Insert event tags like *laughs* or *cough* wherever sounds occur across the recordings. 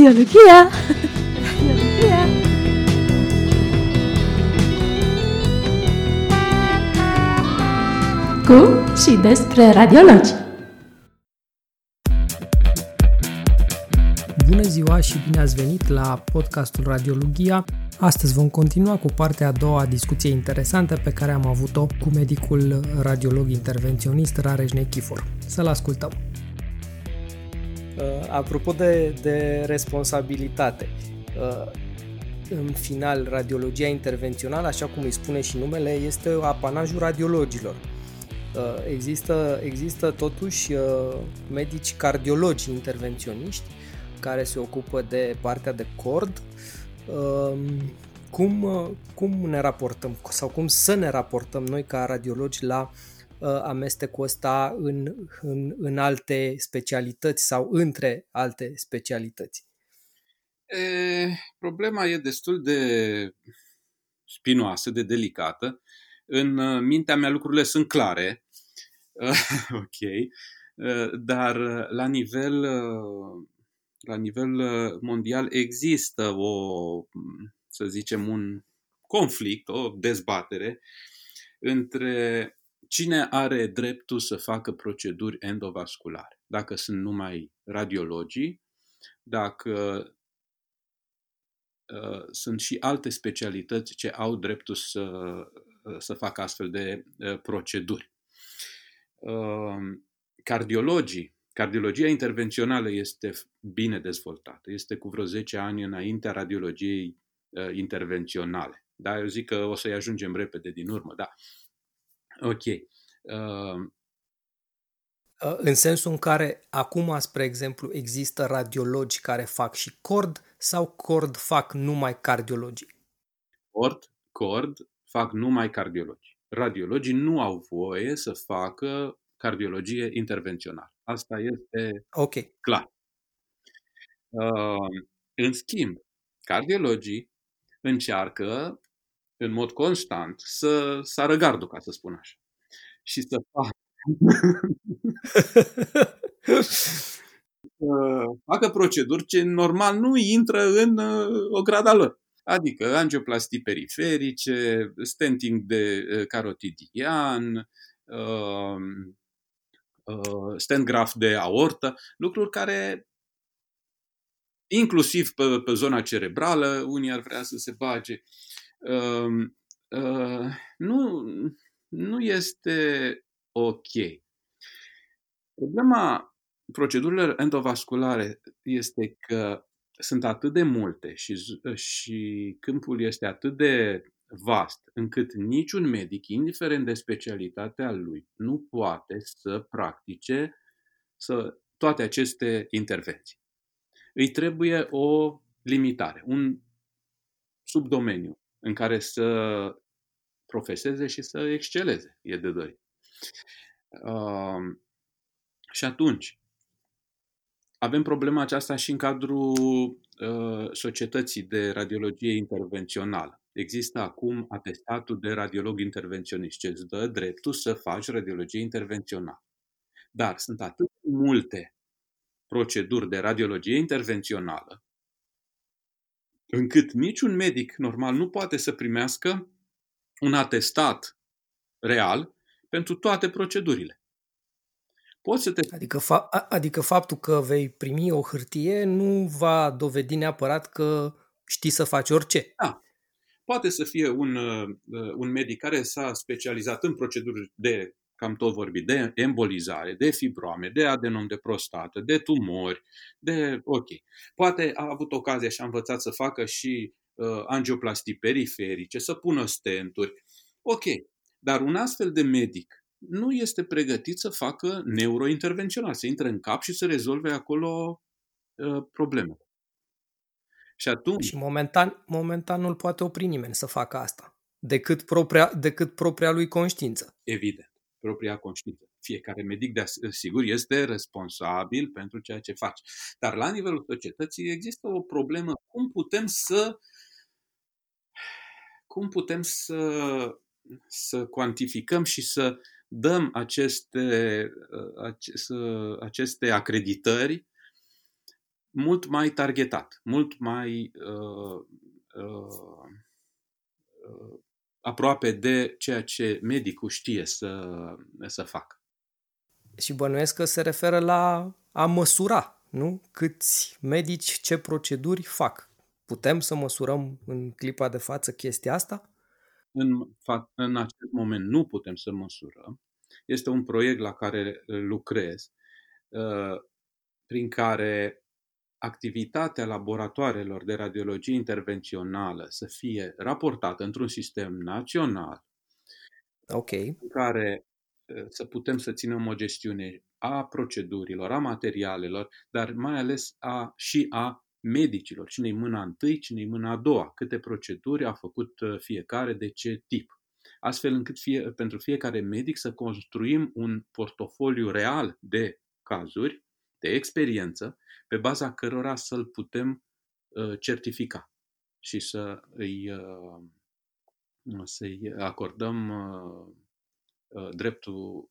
Radiologia! Radiologia! Cu și despre radiologi. Bună ziua și bine ați venit la podcastul Radiologia. Astăzi vom continua cu partea a doua a discuției interesante pe care am avut-o cu medicul radiolog intervenționist Rareș Nechifor. Să-l ascultăm. Uh, apropo de, de responsabilitate, uh, în final, radiologia intervențională, așa cum îi spune și numele, este apanajul radiologilor. Uh, există, există totuși uh, medici cardiologi intervenționiști care se ocupă de partea de cord. Uh, cum, uh, cum ne raportăm sau cum să ne raportăm noi ca radiologi la uh, Uh, amestecul ăsta în, în, în alte specialități sau între alte specialități? E, problema e destul de spinoasă, de delicată. În uh, mintea mea lucrurile sunt clare, *laughs* ok, uh, dar la nivel, la nivel mondial există o, să zicem, un conflict, o dezbatere între Cine are dreptul să facă proceduri endovasculare? Dacă sunt numai radiologii, dacă uh, sunt și alte specialități ce au dreptul să, uh, să facă astfel de uh, proceduri. Uh, cardiologii, cardiologia intervențională este bine dezvoltată, este cu vreo 10 ani înaintea radiologiei uh, intervenționale. Da, eu zic că o să-i ajungem repede din urmă, da. Ok. Uh, uh, în sensul în care acum, spre exemplu, există radiologi care fac și cord sau cord fac numai cardiologi? Cord, cord fac numai cardiologi. Radiologii nu au voie să facă cardiologie intervențională. Asta este okay. clar. Uh, în schimb, cardiologii încearcă în mod constant să sară gardul, ca să spun așa. Și să facă *laughs* *laughs* facă proceduri ce normal nu intră în uh, o grada lor. Adică angioplastii periferice, stenting de uh, carotidian, um, uh, stent graf de aortă, lucruri care inclusiv pe, pe zona cerebrală, unii ar vrea să se bage. Uh, uh, nu, nu este ok. Problema procedurilor endovasculare este că sunt atât de multe și, și câmpul este atât de vast încât niciun medic, indiferent de specialitatea lui, nu poate să practice să, toate aceste intervenții. Îi trebuie o limitare, un subdomeniu în care să profeseze și să exceleze. E de doi. Uh, și atunci, avem problema aceasta și în cadrul uh, societății de radiologie intervențională. Există acum atestatul de radiolog intervenționist, ce îți dă dreptul să faci radiologie intervențională. Dar sunt atât multe proceduri de radiologie intervențională încât niciun medic normal nu poate să primească un atestat real pentru toate procedurile. Poți să te... Adică, fa- adică faptul că vei primi o hârtie nu va dovedi neapărat că știi să faci orice. Da. Poate să fie un, uh, un medic care s-a specializat în proceduri de cam tot vorbit, de embolizare, de fibroame, de adenom de prostată, de tumori, de... ok. Poate a avut ocazia și a învățat să facă și uh, angioplastii periferice, să pună stenturi. Ok. Dar un astfel de medic nu este pregătit să facă neurointervențional, să intre în cap și să rezolve acolo uh, probleme. Și atunci... Și momentan, momentan nu-l poate opri nimeni să facă asta, decât propria, decât propria lui conștiință. Evident propria conștiință. Fiecare medic, de sigur, este responsabil pentru ceea ce face. Dar la nivelul societății există o problemă. Cum putem să cum putem să, să cuantificăm și să dăm aceste, aceste, aceste acreditări mult mai targetat, mult mai uh, uh, uh, aproape de ceea ce medicul știe să, să facă. Și bănuiesc că se referă la a măsura, nu? Câți medici, ce proceduri fac. Putem să măsurăm în clipa de față chestia asta? În, fa- în acest moment nu putem să măsurăm. Este un proiect la care lucrez, uh, prin care activitatea laboratoarelor de radiologie intervențională să fie raportată într-un sistem național, okay. în care să putem să ținem o gestiune a procedurilor, a materialelor, dar mai ales a, și a medicilor. Cine-i mâna întâi, cine-i mâna a doua, câte proceduri a făcut fiecare, de ce tip. Astfel încât fie, pentru fiecare medic să construim un portofoliu real de cazuri, de experiență, pe baza cărora să-l putem uh, certifica și să îi, uh, să-i acordăm uh, dreptul,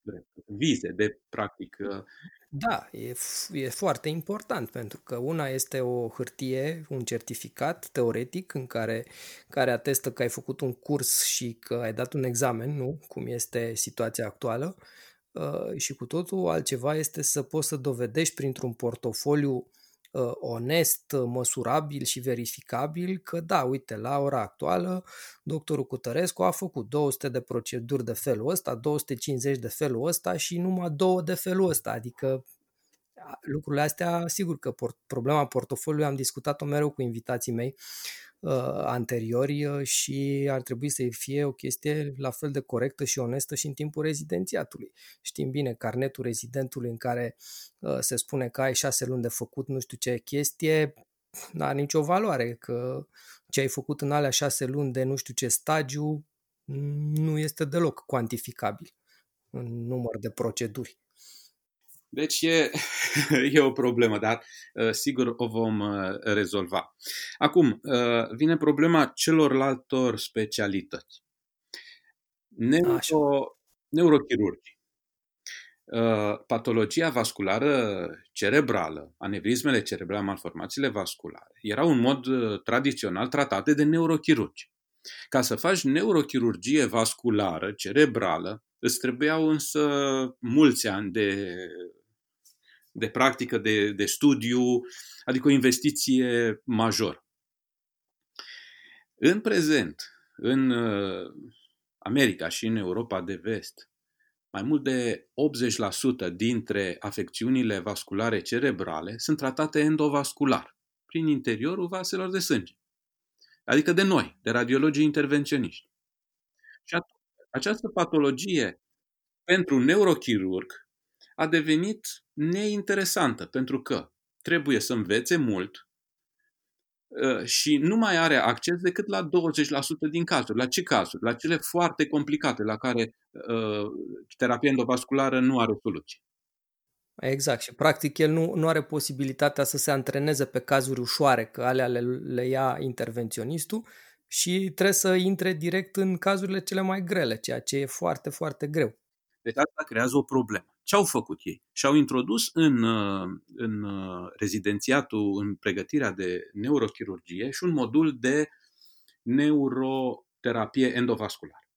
dreptul vize de practic. Da, e, e foarte important pentru că una este o hârtie, un certificat teoretic în care, care atestă că ai făcut un curs și că ai dat un examen, nu? Cum este situația actuală. Uh, și cu totul altceva este să poți să dovedești printr-un portofoliu uh, onest, măsurabil și verificabil că da, uite, la ora actuală doctorul Cutărescu a făcut 200 de proceduri de felul ăsta, 250 de felul ăsta și numai două de felul ăsta, adică lucrurile astea, sigur că problema portofoliului am discutat-o mereu cu invitații mei, uh, anteriori uh, și ar trebui să fie o chestie la fel de corectă și onestă și în timpul rezidențiatului. Știm bine, carnetul rezidentului în care uh, se spune că ai șase luni de făcut nu știu ce chestie, nu are nicio valoare, că ce ai făcut în alea șase luni de nu știu ce stagiu nu este deloc cuantificabil în număr de proceduri. Deci e, *laughs* e o problemă, dar uh, sigur o vom uh, rezolva. Acum, uh, vine problema celorlaltor specialități. Neuro, neurochirurgii. Patologia vasculară cerebrală, anevrismele cerebrale, malformațiile vasculare, erau în mod tradițional tratate de neurochirurgi. Ca să faci neurochirurgie vasculară, cerebrală, îți trebuiau însă mulți ani de de practică, de, de studiu, adică o investiție majoră. În prezent, în uh, America și în Europa de vest, mai mult de 80% dintre afecțiunile vasculare cerebrale sunt tratate endovascular, prin interiorul vaselor de sânge. Adică de noi, de radiologii intervenționiști. Și atunci, această patologie pentru un neurochirurg a devenit neinteresantă pentru că trebuie să învețe mult uh, și nu mai are acces decât la 20% din cazuri. La ce cazuri? La cele foarte complicate, la care uh, terapia endovasculară nu are soluție. Exact și practic el nu, nu are posibilitatea să se antreneze pe cazuri ușoare, că alea le, le ia intervenționistul și trebuie să intre direct în cazurile cele mai grele, ceea ce e foarte, foarte greu. Deci asta creează o problemă. Ce au făcut ei? Și-au introdus în, uh, în uh, rezidențiatul, în pregătirea de neurochirurgie și un modul de neuroterapie endovasculară.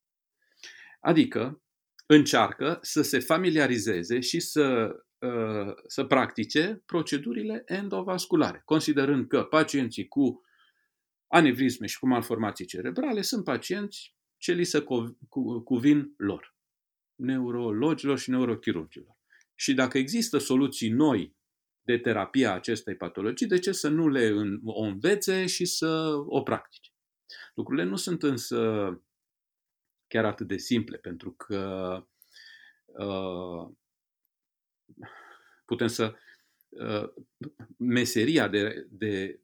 Adică încearcă să se familiarizeze și să, uh, să practice procedurile endovasculare, considerând că pacienții cu anevrisme și cu malformații cerebrale sunt pacienți ce li se cuvin lor neurologilor și neurochirurgilor. Și dacă există soluții noi de terapie a acestei patologii, de ce să nu le o învețe și să o practice? Lucrurile nu sunt însă chiar atât de simple, pentru că uh, putem să uh, meseria de, de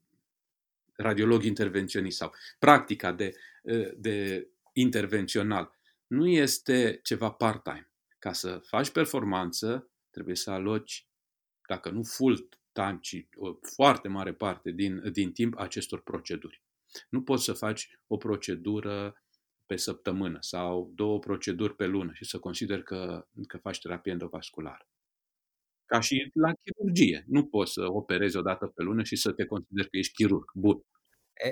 radiolog intervenționist sau practica de, uh, de intervențional nu este ceva part-time. Ca să faci performanță, trebuie să aloci, dacă nu full-time, ci o foarte mare parte din, din timp acestor proceduri. Nu poți să faci o procedură pe săptămână sau două proceduri pe lună și să consideri că, că faci terapie endovasculară. Ca și la chirurgie. Nu poți să operezi o dată pe lună și să te consideri că ești chirurg. Bun.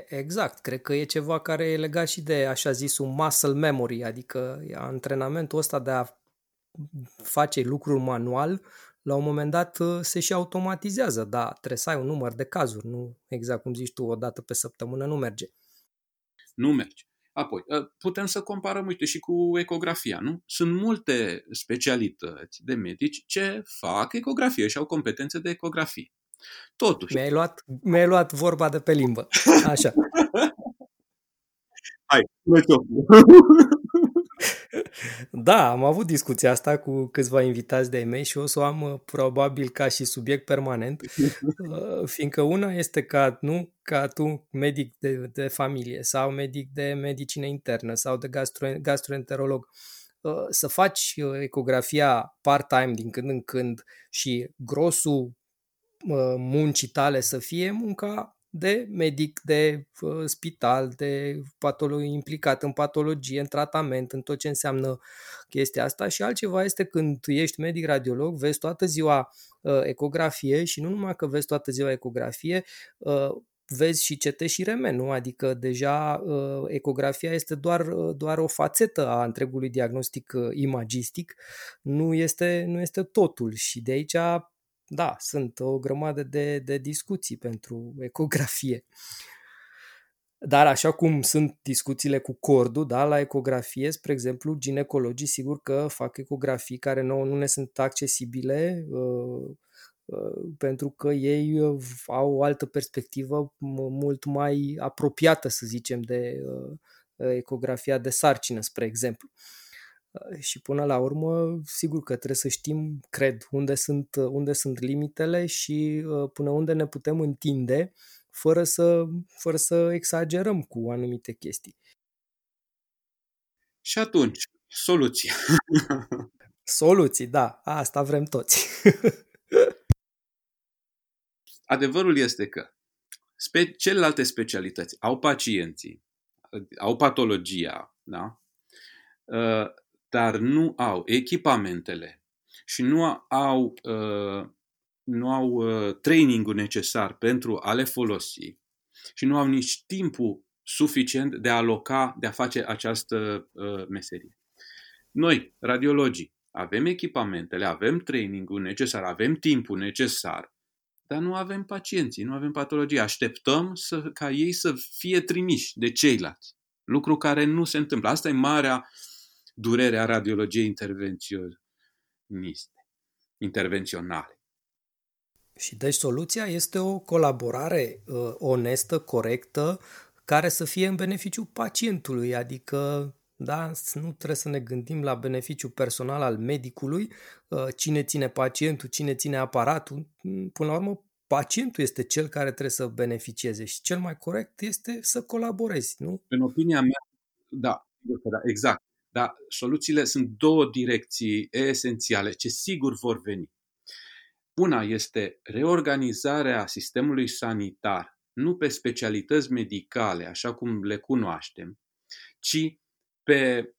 Exact, cred că e ceva care e legat și de așa zis un muscle memory, adică antrenamentul ăsta de a face lucruri manual, la un moment dat uh, se și automatizează, dar trebuie să ai un număr de cazuri, nu exact cum zici tu, o dată pe săptămână nu merge. Nu merge. Apoi, uh, putem să comparăm, uite, și cu ecografia, nu? Sunt multe specialități de medici ce fac ecografie și au competențe de ecografie. Totuși. Mi-ai luat, mi-ai luat vorba de pe limbă. Așa. *laughs* Hai, *laughs* Da, am avut discuția asta cu câțiva invitați de-ai mei și o să o am uh, probabil ca și subiect permanent, *laughs* uh, fiindcă una este ca, nu, ca tu medic de, de familie sau medic de medicină internă sau de gastro, gastroenterolog, uh, să faci ecografia part-time din când în când și grosul muncii tale să fie munca de medic, de uh, spital, de patologie implicat în patologie, în tratament, în tot ce înseamnă chestia asta. Și altceva este când tu ești medic radiolog, vezi toată ziua uh, ecografie și nu numai că vezi toată ziua ecografie, uh, vezi și CT și RMN, nu? Adică deja uh, ecografia este doar, uh, doar o fațetă a întregului diagnostic uh, imagistic, nu este, nu este totul. Și de aici da, sunt o grămadă de, de discuții pentru ecografie. Dar așa cum sunt discuțiile cu cordul, da, la ecografie, spre exemplu, ginecologii sigur că fac ecografii care nouă nu ne sunt accesibile uh, uh, pentru că ei uh, au o altă perspectivă mult mai apropiată, să zicem, de uh, ecografia de sarcină, spre exemplu. Uh, și până la urmă, sigur că trebuie să știm, cred, unde sunt, unde sunt limitele și uh, până unde ne putem întinde fără să, fără să exagerăm cu anumite chestii. Și atunci, soluții. *laughs* Soluții, da, asta vrem toți. *laughs* Adevărul este că spe- celelalte specialități au pacienții, au patologia, da? Uh, dar nu au echipamentele și nu au, uh, nu au uh, trainingul necesar pentru a le folosi și nu au nici timpul suficient de a aloca, de a face această uh, meserie. Noi, radiologii, avem echipamentele, avem trainingul necesar, avem timpul necesar, dar nu avem pacienții, nu avem patologie. Așteptăm să, ca ei să fie trimiși de ceilalți. Lucru care nu se întâmplă. Asta e marea uh, durerea radiologiei intervenționiste, intervenționale. Și deci soluția este o colaborare uh, onestă, corectă, care să fie în beneficiu pacientului, adică da, nu trebuie să ne gândim la beneficiu personal al medicului, uh, cine ține pacientul, cine ține aparatul, până la urmă pacientul este cel care trebuie să beneficieze și cel mai corect este să colaborezi, nu? În opinia mea, da, da exact. Dar soluțiile sunt două direcții esențiale ce sigur vor veni. Una este reorganizarea sistemului sanitar, nu pe specialități medicale, așa cum le cunoaștem, ci pe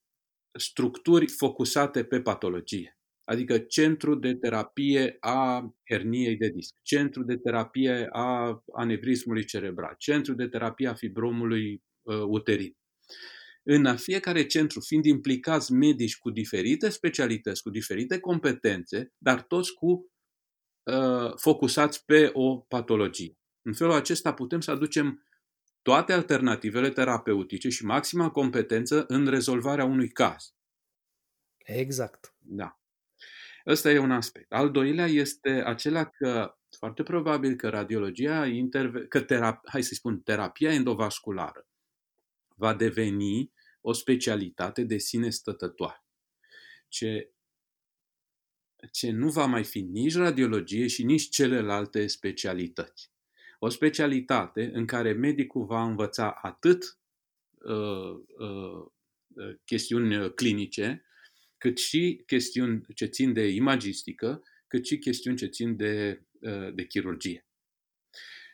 structuri focusate pe patologie. Adică centru de terapie a herniei de disc, centru de terapie a anevrismului cerebral, centru de terapie a fibromului uh, uterin în fiecare centru fiind implicați medici cu diferite specialități, cu diferite competențe, dar toți cu uh, focusați pe o patologie. În felul acesta putem să aducem toate alternativele terapeutice și maxima competență în rezolvarea unui caz. Exact. Da. Ăsta e un aspect. Al doilea este acela că foarte probabil că radiologia, interve- că terap- hai să spun, terapia endovasculară va deveni o specialitate de sine stătătoare, ce, ce nu va mai fi nici radiologie și nici celelalte specialități. O specialitate în care medicul va învăța atât uh, uh, chestiuni clinice, cât și chestiuni ce țin de imagistică, cât și chestiuni ce țin de, uh, de chirurgie.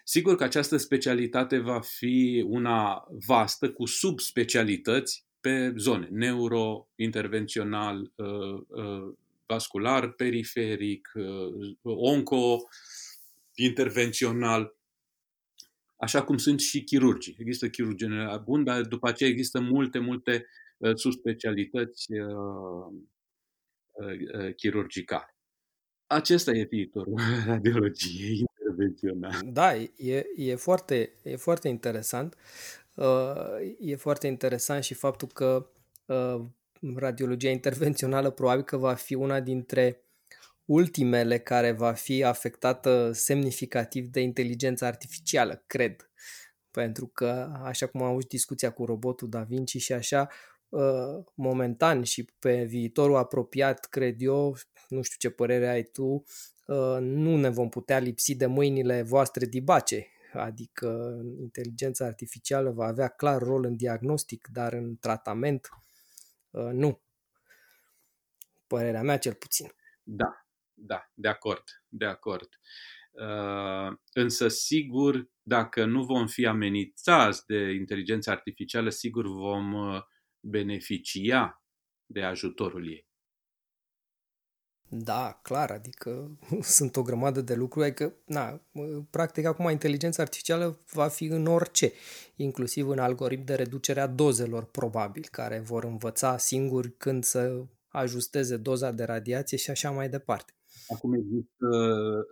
Sigur că această specialitate va fi una vastă, cu subspecialități pe zone, neuro, intervențional, uh, uh, vascular periferic, onco, intervențional, așa cum sunt și chirurgii. Există chirurgi general bun, dar după aceea există multe, multe subspecialități chirurgicale. Acesta e viitorul *laughs* radiologiei intervenționale. Da, e, e, foarte, e foarte interesant. E foarte interesant și faptul că radiologia intervențională probabil că va fi una dintre ultimele care va fi afectată semnificativ de inteligența artificială, cred. Pentru că, așa cum am avut discuția cu robotul Da Vinci și așa, uh, momentan și pe viitorul apropiat, cred eu, nu știu ce părere ai tu, uh, nu ne vom putea lipsi de mâinile voastre dibace. Adică inteligența artificială va avea clar rol în diagnostic, dar în tratament uh, nu. Părerea mea cel puțin. Da, da, de acord, de acord. Uh, însă, sigur, dacă nu vom fi amenințați de inteligența artificială, sigur vom uh, beneficia de ajutorul ei. Da, clar, adică *laughs* sunt o grămadă de lucruri, adică, na, practic acum inteligența artificială va fi în orice, inclusiv în algoritm de reducere a dozelor, probabil, care vor învăța singuri când să ajusteze doza de radiație și așa mai departe. Acum există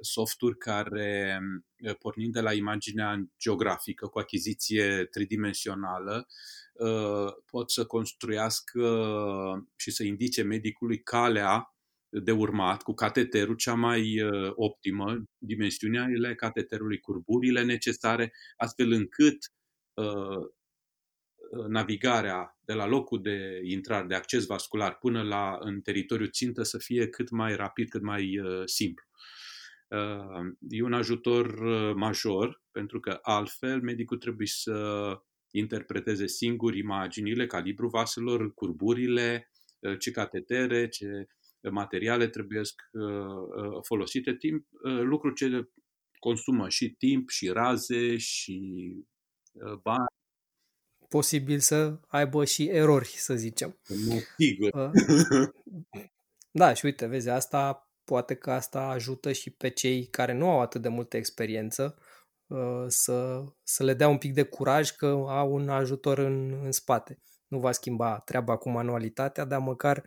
softuri care, pornind de la imaginea geografică cu achiziție tridimensională, pot să construiască și să indice medicului calea de urmat cu cateterul cea mai optimă, dimensiunile cateterului, curburile necesare, astfel încât navigarea de la locul de intrare, de acces vascular până la în teritoriu țintă să fie cât mai rapid, cât mai uh, simplu. Uh, e un ajutor uh, major, pentru că altfel medicul trebuie să interpreteze singur imaginile, calibru vaselor, curburile, uh, ce catetere, ce materiale trebuie uh, uh, folosite, timp, lucru ce consumă și timp, și raze, și bani, posibil să aibă și erori, să zicem. Sigur. Da, și uite, vezi, asta poate că asta ajută și pe cei care nu au atât de multă experiență uh, să, să le dea un pic de curaj că au un ajutor în, în spate. Nu va schimba treaba cu manualitatea, dar măcar uh,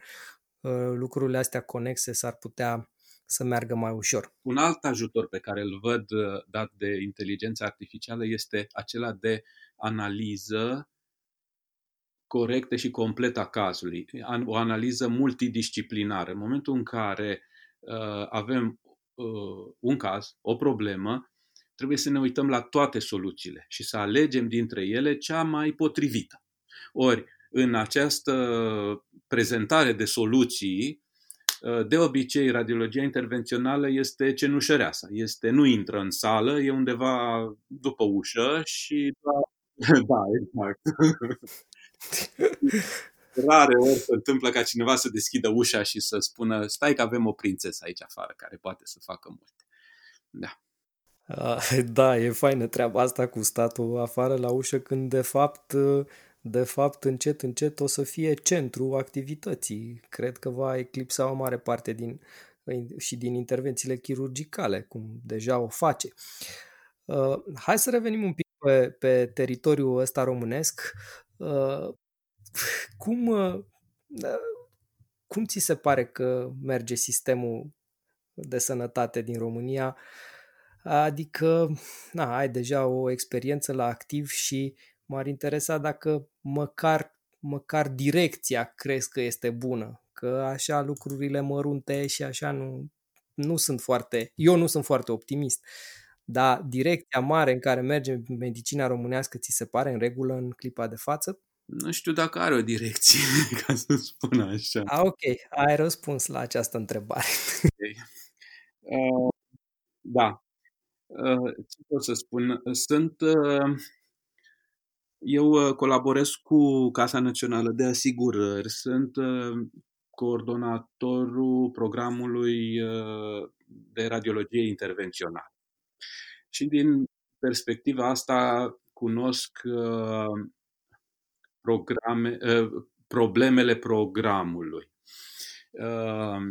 lucrurile astea conexe s-ar putea să meargă mai ușor. Un alt ajutor pe care îl văd uh, dat de inteligența artificială este acela de analiză corectă și completă a cazului, o analiză multidisciplinară. În momentul în care uh, avem uh, un caz, o problemă, trebuie să ne uităm la toate soluțiile și să alegem dintre ele cea mai potrivită. Ori, în această prezentare de soluții, uh, de obicei, radiologia intervențională este cenușăreasa. Este, nu intră în sală, e undeva după ușă și da, *laughs* exact. *laughs* Rare ori se întâmplă ca cineva să deschidă ușa și să spună stai că avem o prințesă aici afară care poate să facă multe. Da. *laughs* Da, e faină treaba asta cu statul afară la ușă când de fapt, de fapt încet încet o să fie centru activității. Cred că va eclipsa o mare parte din, și din intervențiile chirurgicale, cum deja o face. Hai să revenim un pic pe, pe teritoriul ăsta românesc. Uh, cum, uh, da, cum ți se pare că merge sistemul de sănătate din România? Adică, na, ai deja o experiență la activ și m-ar interesa dacă măcar, măcar direcția crezi că este bună. Că așa lucrurile mărunte și așa nu, nu sunt foarte, eu nu sunt foarte optimist. Dar direcția mare în care merge medicina românească ți se pare în regulă în clipa de față? Nu știu dacă are o direcție, *laughs* ca să spun așa. A, ok, ai răspuns la această întrebare. Okay. Uh, da. Uh, ce pot să spun? Sunt. Uh, eu uh, colaborez cu Casa Națională de Asigurări. Sunt uh, coordonatorul programului uh, de radiologie intervențională. Și din perspectiva asta cunosc uh, programe, uh, problemele programului. Uh,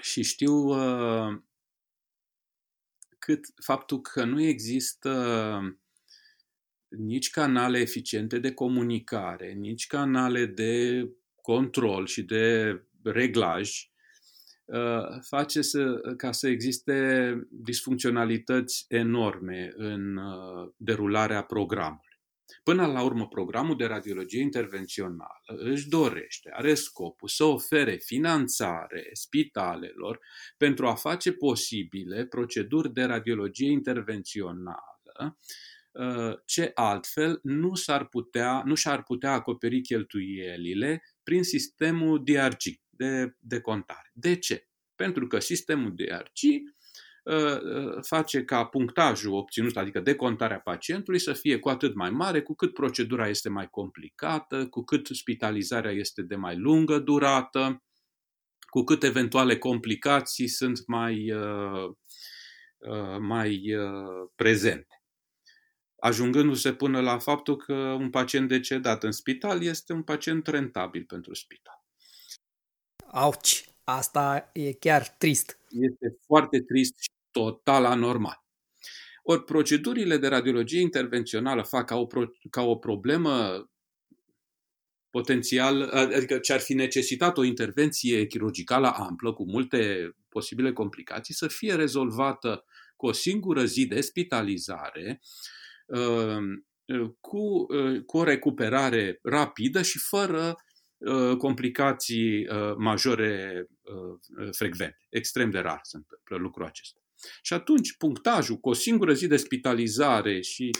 și știu uh, cât faptul că nu există nici canale eficiente de comunicare, nici canale de control și de reglaj Uh, face să, ca să existe disfuncționalități enorme în uh, derularea programului. Până la urmă, programul de radiologie intervențională își dorește, are scopul să ofere finanțare spitalelor pentru a face posibile proceduri de radiologie intervențională uh, ce altfel nu s-ar putea, nu și-ar putea acoperi cheltuielile prin sistemul DRG, de, de contare. De ce? Pentru că sistemul de DRG uh, uh, face ca punctajul obținut, adică decontarea pacientului, să fie cu atât mai mare, cu cât procedura este mai complicată, cu cât spitalizarea este de mai lungă durată, cu cât eventuale complicații sunt mai, uh, mai prezente. Ajungându-se până la faptul că un pacient decedat în spital este un pacient rentabil pentru spital. Auci, asta e chiar trist. Este foarte trist și total anormal. Ori procedurile de radiologie intervențională fac ca o, pro, ca o problemă potențial, adică ce ar fi necesitat o intervenție chirurgicală amplă, cu multe posibile complicații, să fie rezolvată cu o singură zi de spitalizare, uh, cu, uh, cu o recuperare rapidă și fără Uh, complicații uh, majore uh, frecvente. Extrem de rar se întâmplă lucrul acesta. Și atunci punctajul cu o singură zi de spitalizare și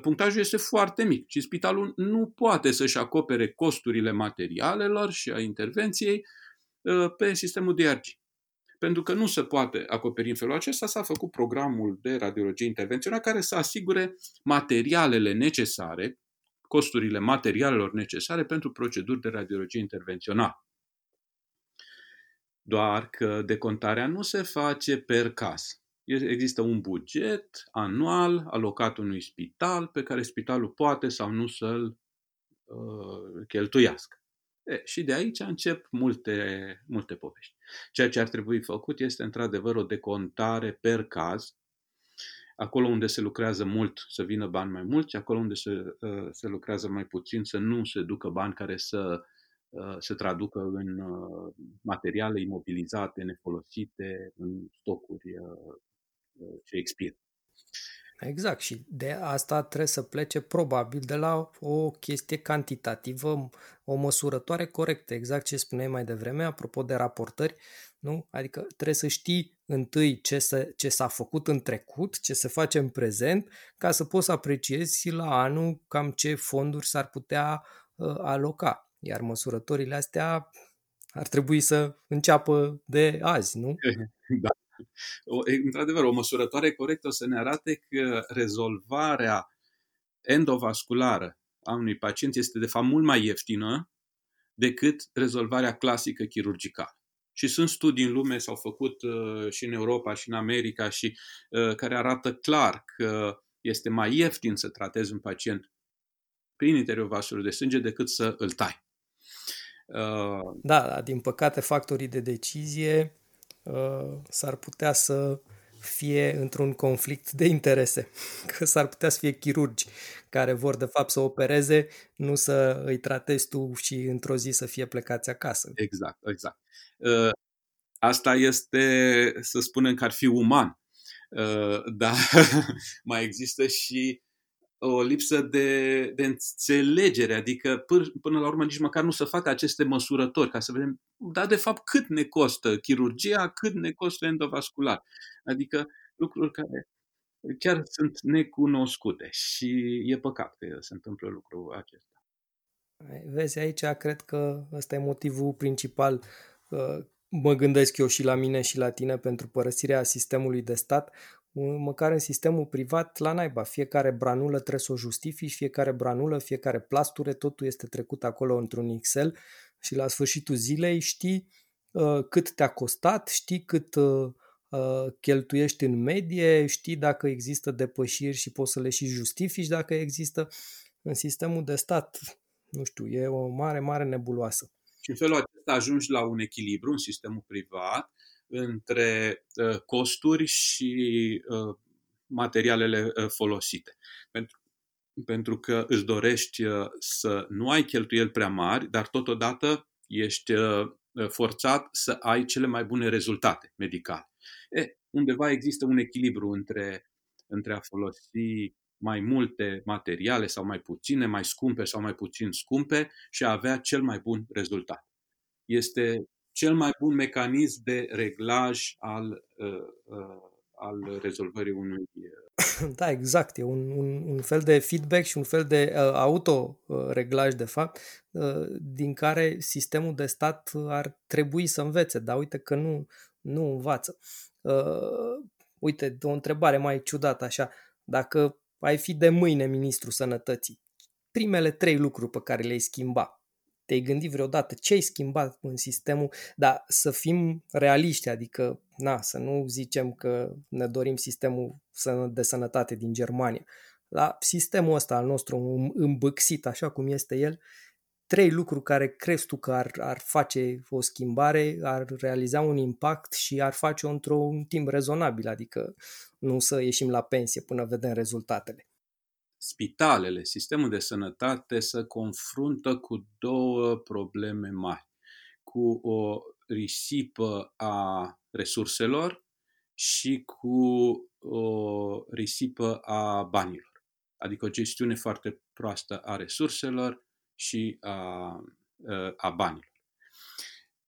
punctajul este foarte mic și spitalul nu poate să-și acopere costurile materialelor și a intervenției pe sistemul DRG. Pentru că nu se poate acoperi în felul acesta, s-a făcut programul de radiologie intervențională care să asigure materialele necesare costurile materialelor necesare pentru proceduri de radiologie intervențională. Doar că decontarea nu se face per caz. Există un buget anual alocat unui spital pe care spitalul poate sau nu să-l uh, cheltuiască. E, și de aici încep multe, multe povești. Ceea ce ar trebui făcut este într-adevăr o decontare per caz acolo unde se lucrează mult să vină bani mai mulți, acolo unde se, uh, se lucrează mai puțin să nu se ducă bani care să uh, se traducă în uh, materiale imobilizate, nefolosite, în stocuri ce expiră. Exact și de asta trebuie să plece probabil de la o chestie cantitativă, o măsurătoare corectă, exact ce spuneai mai devreme, apropo de raportări, nu? Adică trebuie să știi întâi ce, se, ce s-a făcut în trecut, ce se face în prezent, ca să poți să apreciezi la anul cam ce fonduri s-ar putea uh, aloca. Iar măsurătorile astea ar trebui să înceapă de azi, nu? *laughs* Da. O, într-adevăr, o măsurătoare corectă o să ne arate că rezolvarea endovasculară a unui pacient este de fapt mult mai ieftină decât rezolvarea clasică chirurgicală. Și sunt studii în lume, s-au făcut uh, și în Europa și în America, și uh, care arată clar că este mai ieftin să tratezi un pacient prin interiorul vasului de sânge decât să îl tai. Uh, da, da, din păcate factorii de decizie uh, s-ar putea să fie într-un conflict de interese, *laughs* că s-ar putea să fie chirurgi care vor de fapt să opereze, nu să îi tratezi tu și într-o zi să fie plecați acasă. Exact, exact. Uh, asta este, să spunem că ar fi uman, uh, *laughs* dar mai există și o lipsă de, de înțelegere, adică până la urmă nici măcar nu să facă aceste măsurători ca să vedem, da, de fapt, cât ne costă chirurgia, cât ne costă endovascular. Adică lucruri care chiar sunt necunoscute și e păcat că se întâmplă lucrul acesta. Vezi, aici cred că ăsta e motivul principal mă gândesc eu și la mine și la tine pentru părăsirea sistemului de stat, măcar în sistemul privat, la naiba, fiecare branulă trebuie să o justifici, fiecare branulă, fiecare plasture, totul este trecut acolo într-un Excel și la sfârșitul zilei știi uh, cât te-a costat, știi cât uh, uh, cheltuiești în medie, știi dacă există depășiri și poți să le și justifici dacă există în sistemul de stat. Nu știu, e o mare, mare nebuloasă. Și în felul acesta ajungi la un echilibru în sistemul privat între uh, costuri și uh, materialele uh, folosite. Pentru, pentru că îți dorești uh, să nu ai cheltuieli prea mari, dar totodată ești uh, forțat să ai cele mai bune rezultate medicale. E, undeva există un echilibru între, între a folosi mai multe materiale sau mai puține, mai scumpe sau mai puțin scumpe și a avea cel mai bun rezultat. Este cel mai bun mecanism de reglaj al, uh, uh, al rezolvării unui. Uh, da, exact. E un, un, un fel de feedback și un fel de uh, autoreglaj, de fapt, uh, din care sistemul de stat ar trebui să învețe, dar uite că nu, nu învață. Uh, uite, o întrebare mai ciudată așa. Dacă ai fi de mâine ministru sănătății, primele trei lucruri pe care le-ai schimba, te-ai gândit vreodată ce ai schimbat în sistemul, dar să fim realiști, adică na, să nu zicem că ne dorim sistemul de sănătate din Germania. La sistemul ăsta al nostru îmbâxit așa cum este el, trei lucruri care crezi tu că ar, ar face o schimbare, ar realiza un impact și ar face-o într-un timp rezonabil, adică nu să ieșim la pensie până vedem rezultatele. Spitalele, sistemul de sănătate se confruntă cu două probleme mari. Cu o risipă a resurselor și cu o risipă a banilor. Adică o gestiune foarte proastă a resurselor și a, a banilor.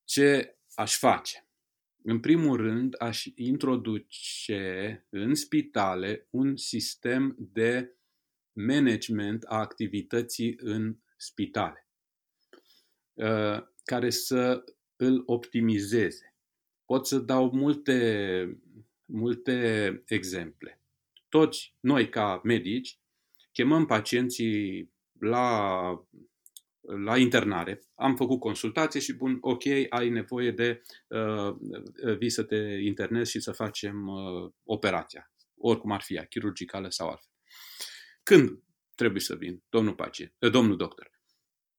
Ce aș face? În primul rând, aș introduce în spitale un sistem de management a activității în spitale, care să îl optimizeze. Pot să dau multe, multe exemple. Toți noi, ca medici, chemăm pacienții la la internare. Am făcut consultație și bun, ok, ai nevoie de uh, vii să te internezi și să facem uh, operația, oricum ar fi ea, chirurgicală sau altfel. Când trebuie să vin, domnul pacient, uh, domnul doctor?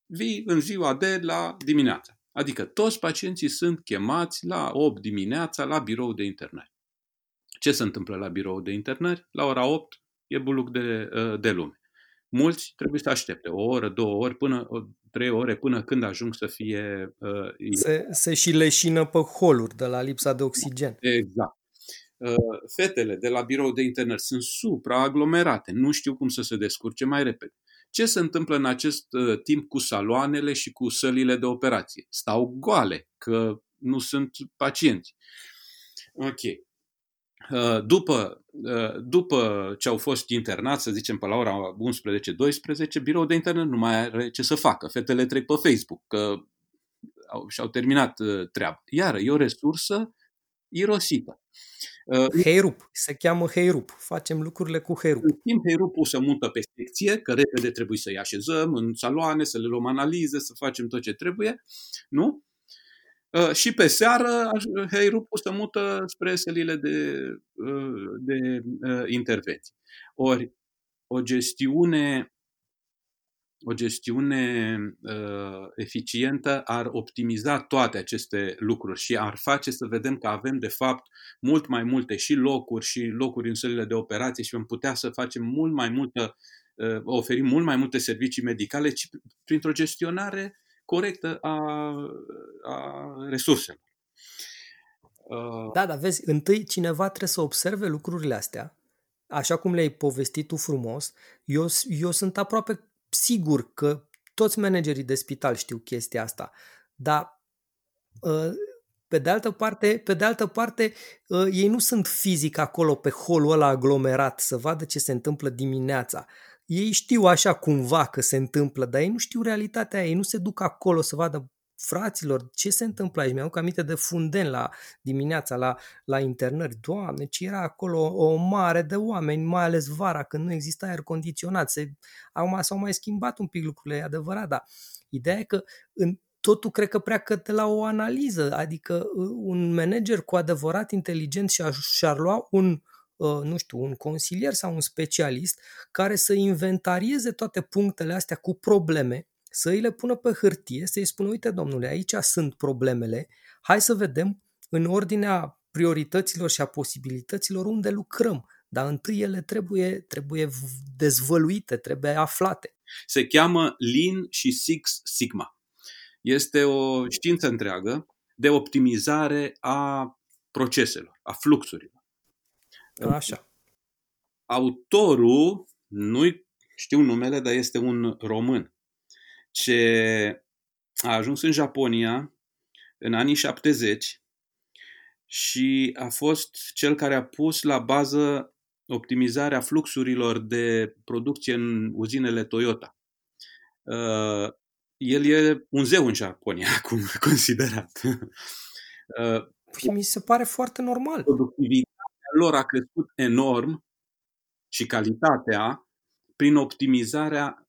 Vii în ziua de la dimineața. Adică toți pacienții sunt chemați la 8 dimineața la birou de internare. Ce se întâmplă la birou de internări? La ora 8 e buluc de, uh, de lume. Mulți trebuie să aștepte o oră, două ori, până, trei ore, până când ajung să fie... Uh, se, se și leșină pe holuri de la lipsa de oxigen. Exact. Uh, fetele de la birou de internări sunt supraaglomerate, nu știu cum să se descurce mai repede. Ce se întâmplă în acest uh, timp cu saloanele și cu sălile de operație? Stau goale, că nu sunt pacienți. Ok. Uh, după, uh, după ce au fost internați, să zicem, pe la ora 11-12, biroul de internet nu mai are ce să facă. Fetele trec pe Facebook, că au, și-au terminat uh, treaba. Iar e o resursă irosită. Heirup, se cheamă Heirup. Facem lucrurile cu Heirup. În timp, Heirupul se mută pe secție, că repede trebuie să-i așezăm în saloane, să le luăm analize, să facem tot ce trebuie, nu? Uh, și pe seară Heirupul se mută spre sălile de, uh, de uh, intervenție. Ori o gestiune o gestiune uh, eficientă ar optimiza toate aceste lucruri și ar face să vedem că avem de fapt mult mai multe și locuri și locuri în sălile de operație și vom putea să facem mult mai multă, uh, oferim mult mai multe servicii medicale ci printr-o gestionare corectă a, a resurselor. Uh, da, dar vezi, întâi cineva trebuie să observe lucrurile astea, așa cum le-ai povestit tu frumos. Eu, eu sunt aproape sigur că toți managerii de spital știu chestia asta, dar uh, pe de altă parte, pe de altă parte uh, ei nu sunt fizic acolo pe holul ăla aglomerat să vadă ce se întâmplă dimineața. Ei știu așa cumva că se întâmplă, dar ei nu știu realitatea, ei nu se duc acolo să vadă fraților, ce se întâmplă aici? Mi-au aminte de funden la dimineața, la, la internări. Doamne, ce era acolo o mare de oameni, mai ales vara, când nu exista aer condiționat. Se, acum s-au mai schimbat un pic lucrurile, e adevărat, dar ideea e că în, totul cred că pleacă de la o analiză, adică uh, un manager cu adevărat inteligent și-ar, și-ar lua un, uh, Uh, nu știu, un consilier sau un specialist care să inventarieze toate punctele astea cu probleme, să îi le pună pe hârtie, să-i spună, uite domnule, aici sunt problemele, hai să vedem în ordinea priorităților și a posibilităților unde lucrăm. Dar întâi ele trebuie, trebuie dezvăluite, trebuie aflate. Se cheamă Lean și Six Sigma. Este o știință întreagă de optimizare a proceselor, a fluxurilor. Așa. Autorul, nu știu numele, dar este un român, ce a ajuns în Japonia în anii 70 și a fost cel care a pus la bază optimizarea fluxurilor de producție în uzinele Toyota. Uh, el e un zeu în Japonia, *laughs* acum considerat. Uh, păi mi se pare foarte normal. Productivitatea lor a crescut enorm și calitatea prin optimizarea uh,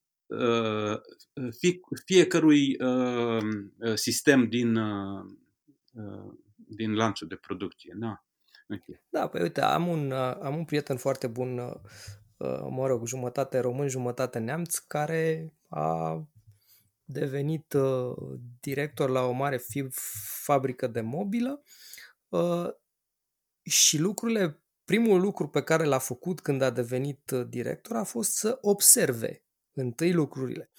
fie, fiecărui uh, sistem din, uh, din lanțul de producție. Da. Okay. Da, păi uite, am un, am un prieten foarte bun, mă rog, jumătate român, jumătate neamț, care a devenit director la o mare fabrică de mobilă și lucrurile, primul lucru pe care l-a făcut când a devenit director a fost să observe întâi lucrurile.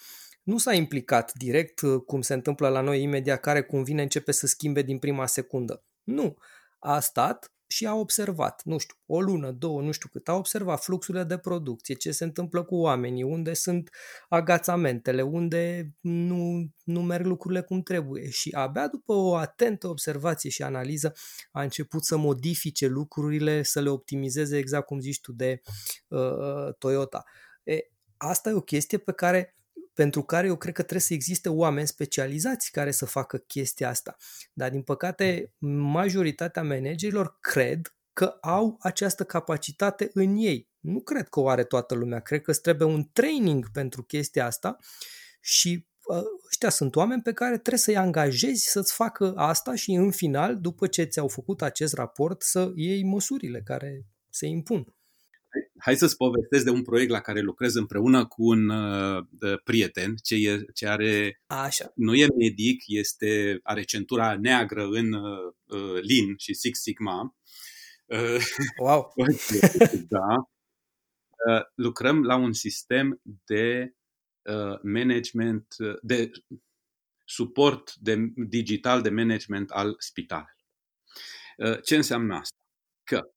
Nu s-a implicat direct, cum se întâmplă la noi imediat, care cum vine începe să schimbe din prima secundă. Nu. A stat și a observat, nu știu, o lună, două, nu știu cât, a observat fluxurile de producție, ce se întâmplă cu oamenii, unde sunt agațamentele, unde nu, nu merg lucrurile cum trebuie și abia după o atentă observație și analiză a început să modifice lucrurile, să le optimizeze exact cum zici tu de uh, Toyota. E, asta e o chestie pe care pentru care eu cred că trebuie să existe oameni specializați care să facă chestia asta. Dar, din păcate, majoritatea managerilor cred că au această capacitate în ei. Nu cred că o are toată lumea. Cred că îți trebuie un training pentru chestia asta și ă, ăștia sunt oameni pe care trebuie să-i angajezi să-ți facă asta și în final, după ce ți-au făcut acest raport, să iei măsurile care se impun hai să-ți povestesc de un proiect la care lucrez împreună cu un uh, prieten ce, e, ce are, Așa. nu e medic, este, are centura neagră în uh, uh Lean și Six Sigma. Uh, wow! *laughs* da. Uh, lucrăm la un sistem de uh, management, uh, de suport de, digital de management al spitalelor. Uh, ce înseamnă asta? Că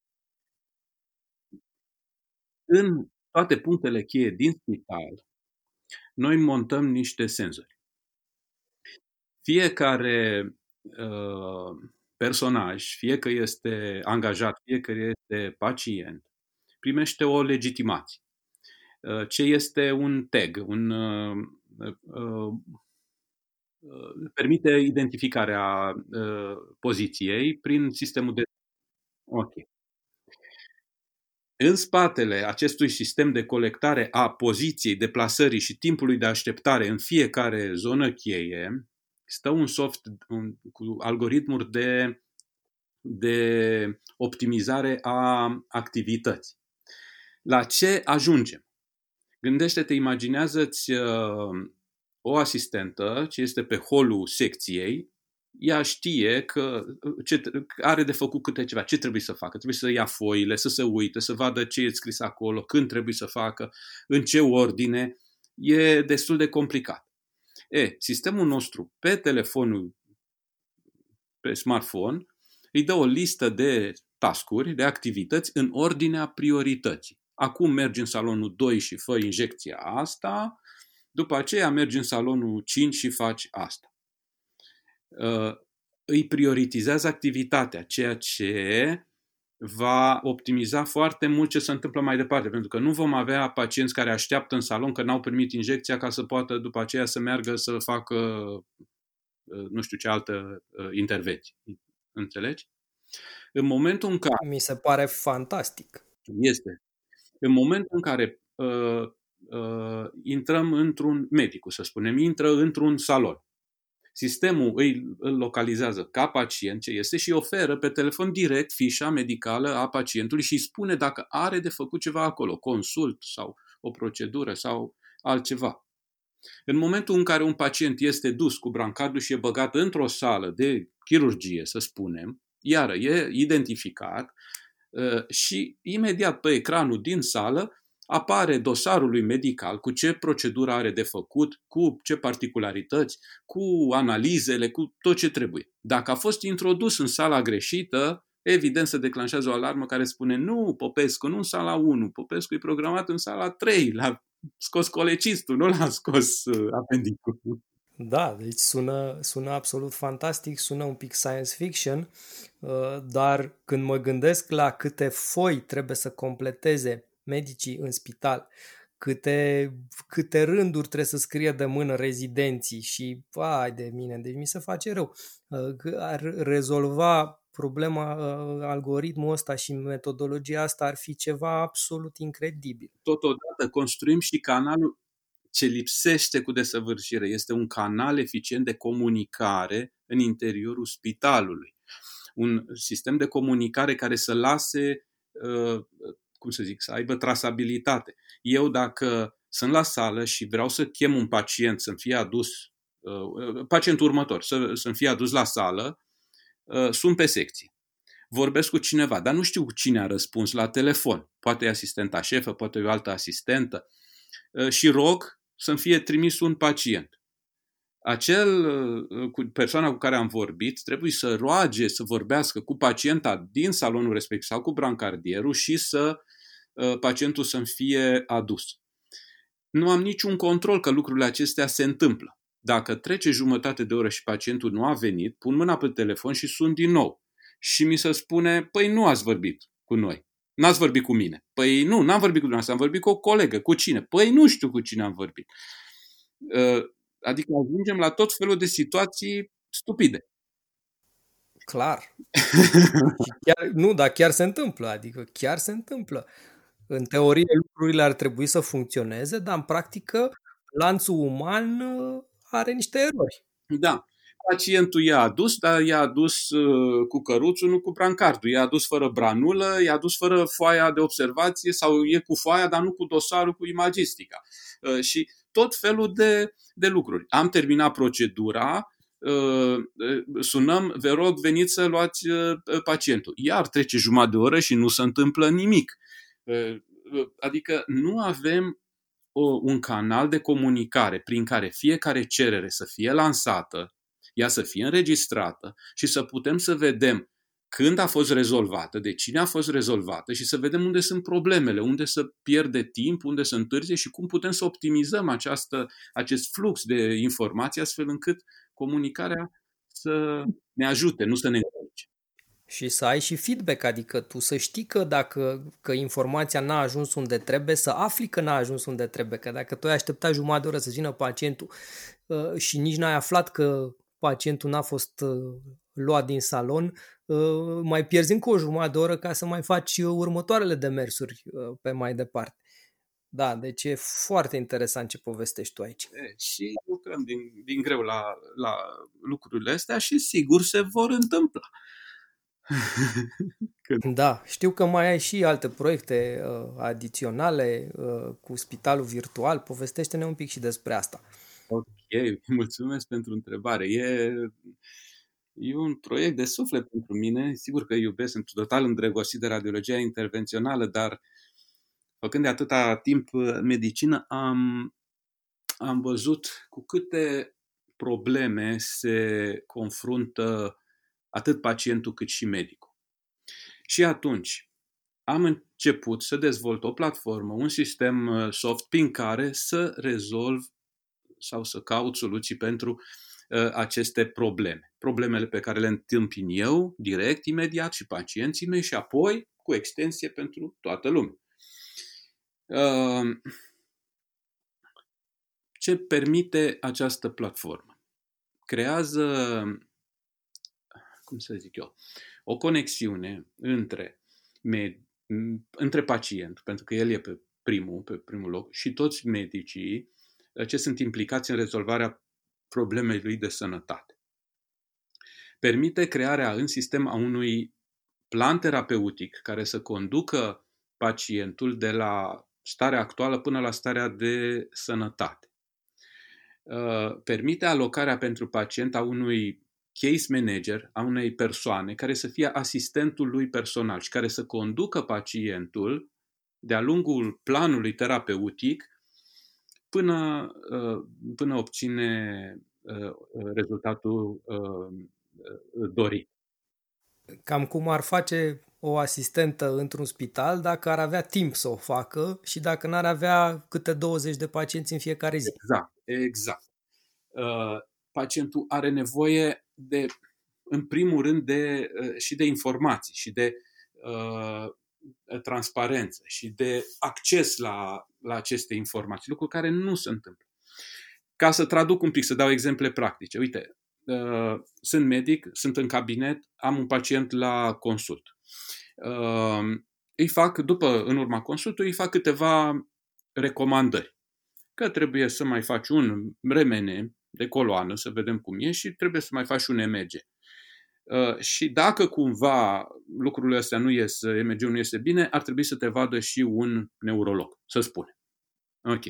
în toate punctele cheie din spital, noi montăm niște senzori. Fiecare uh, personaj, fie că este angajat, fie că este pacient, primește o legitimație. Uh, ce este un tag, un uh, uh, uh, permite identificarea uh, poziției prin sistemul de. Ok. În spatele acestui sistem de colectare a poziției, deplasării și timpului de așteptare în fiecare zonă cheie, stă un soft un, cu algoritmuri de, de optimizare a activității. La ce ajungem? Gândește-te, imaginează-ți uh, o asistentă ce este pe holul secției ea știe că ce, are de făcut câte ceva, ce trebuie să facă. Trebuie să ia foile, să se uite, să vadă ce e scris acolo, când trebuie să facă, în ce ordine. E destul de complicat. E, sistemul nostru pe telefonul, pe smartphone, îi dă o listă de tascuri, de activități în ordinea priorității. Acum mergi în salonul 2 și fă injecția asta, după aceea mergi în salonul 5 și faci asta. Uh, îi prioritizează activitatea, ceea ce va optimiza foarte mult ce se întâmplă mai departe, pentru că nu vom avea pacienți care așteaptă în salon că n-au primit injecția ca să poată după aceea să meargă să facă uh, nu știu ce altă uh, intervenție. Înțelegi? În momentul în care... Mi se pare fantastic. Este. În momentul în care uh, uh, intrăm într-un medicul, să spunem, intră într-un salon Sistemul îi, îl localizează ca pacient ce este și oferă pe telefon direct fișa medicală a pacientului și îi spune dacă are de făcut ceva acolo, consult sau o procedură sau altceva. În momentul în care un pacient este dus cu brancardul și e băgat într-o sală de chirurgie, să spunem, Iară, e identificat uh, și imediat pe ecranul din sală apare dosarul lui medical cu ce procedură are de făcut, cu ce particularități, cu analizele, cu tot ce trebuie. Dacă a fost introdus în sala greșită, evident se declanșează o alarmă care spune nu, Popescu, nu în sala 1, Popescu e programat în sala 3, l-a scos colecistul, nu l-a scos uh, apendicul. Da, deci sună, sună absolut fantastic, sună un pic science fiction, uh, dar când mă gândesc la câte foi trebuie să completeze medicii în spital, câte, câte rânduri trebuie să scrie de mână rezidenții și, vai de mine, deci mi se face rău. Uh, ar rezolva problema, uh, algoritmul ăsta și metodologia asta ar fi ceva absolut incredibil. Totodată construim și canalul ce lipsește cu desăvârșire. Este un canal eficient de comunicare în interiorul spitalului. Un sistem de comunicare care să lase uh, cum să zic, să aibă trasabilitate. Eu dacă sunt la sală și vreau să chem un pacient să-mi fie adus, uh, pacientul următor, să, să-mi fie adus la sală, uh, sunt pe secție. Vorbesc cu cineva, dar nu știu cine a răspuns la telefon. Poate e asistenta șefă, poate e o altă asistentă. Uh, și rog să-mi fie trimis un pacient acel uh, cu persoana cu care am vorbit trebuie să roage să vorbească cu pacienta din salonul respectiv sau cu brancardierul și să uh, pacientul să-mi fie adus. Nu am niciun control că lucrurile acestea se întâmplă. Dacă trece jumătate de oră și pacientul nu a venit, pun mâna pe telefon și sun din nou. Și mi se spune, păi nu ați vorbit cu noi. N-ați vorbit cu mine. Păi nu, n-am vorbit cu dumneavoastră, am vorbit cu o colegă. Cu cine? Păi nu știu cu cine am vorbit. Uh, Adică ajungem la tot felul de situații stupide. Clar. *laughs* chiar, nu, dar chiar se întâmplă. Adică chiar se întâmplă. În teorie lucrurile ar trebui să funcționeze, dar în practică lanțul uman uh, are niște erori. Da. Pacientul i-a adus, dar i-a adus uh, cu căruțul, nu cu brancardul. I-a adus fără branulă, i-a adus fără foaia de observație sau e cu foaia, dar nu cu dosarul cu imagistica. Uh, și tot felul de, de lucruri. Am terminat procedura, uh, sunăm, vă rog, veniți să luați uh, pacientul. Iar trece jumătate de oră și nu se întâmplă nimic. Uh, adică nu avem un canal de comunicare prin care fiecare cerere să fie lansată, ea să fie înregistrată și să putem să vedem când a fost rezolvată, de cine a fost rezolvată și să vedem unde sunt problemele, unde să pierde timp, unde să întârzie și cum putem să optimizăm această, acest flux de informații astfel încât comunicarea să ne ajute, nu să ne încurce. Și să ai și feedback, adică tu să știi că dacă că informația n-a ajuns unde trebuie, să afli că n-a ajuns unde trebuie, că dacă tu ai așteptat jumătate de oră să vină pacientul uh, și nici n-ai aflat că pacientul n-a fost uh, luat din salon, uh, mai pierzi încă o jumătate de oră ca să mai faci următoarele demersuri uh, pe mai departe. Da, deci e foarte interesant ce povestești tu aici. E, și lucrăm din, din greu la, la lucrurile astea și sigur se vor întâmpla. *laughs* Da, știu că mai ai și alte proiecte uh, adiționale uh, cu spitalul virtual. Povestește-ne un pic și despre asta. Ok, *laughs* mulțumesc pentru întrebare. E, e un proiect de suflet pentru mine. Sigur că iubesc, sunt total îndrăgostit de radiologia intervențională, dar făcând de atâta timp medicină, am, am văzut cu câte probleme se confruntă atât pacientul cât și medicul. Și atunci am început să dezvolt o platformă, un sistem uh, soft prin care să rezolv sau să caut soluții pentru uh, aceste probleme. Problemele pe care le întâmpin eu, direct, imediat, și pacienții mei, și apoi cu extensie pentru toată lumea. Uh, ce permite această platformă? Creează, cum să zic eu, o conexiune între, med- între pacient, pentru că el e pe primul, pe primul loc, și toți medicii ce sunt implicați în rezolvarea problemei lui de sănătate. Permite crearea în sistem a unui plan terapeutic care să conducă pacientul de la starea actuală până la starea de sănătate. Uh, permite alocarea pentru pacient a unui case manager a unei persoane care să fie asistentul lui personal și care să conducă pacientul de-a lungul planului terapeutic până, uh, până obține uh, rezultatul uh, dorit. Cam cum ar face o asistentă într-un spital dacă ar avea timp să o facă și dacă n-ar avea câte 20 de pacienți în fiecare zi. Exact, exact. Pacientul are nevoie de, în primul rând, de, și de informații și de uh, transparență și de acces la, la aceste informații, lucruri care nu se întâmplă. Ca să traduc un pic, să dau exemple practice. Uite, uh, sunt medic, sunt în cabinet, am un pacient la consult. Uh, îi fac, după, în urma consultului, îi fac câteva recomandări. Că trebuie să mai faci un remene de coloană, să vedem cum e, și trebuie să mai faci un EMG. Uh, și dacă cumva lucrurile astea nu ies, EMG-ul nu iese bine, ar trebui să te vadă și un neurolog, să spune. Ok.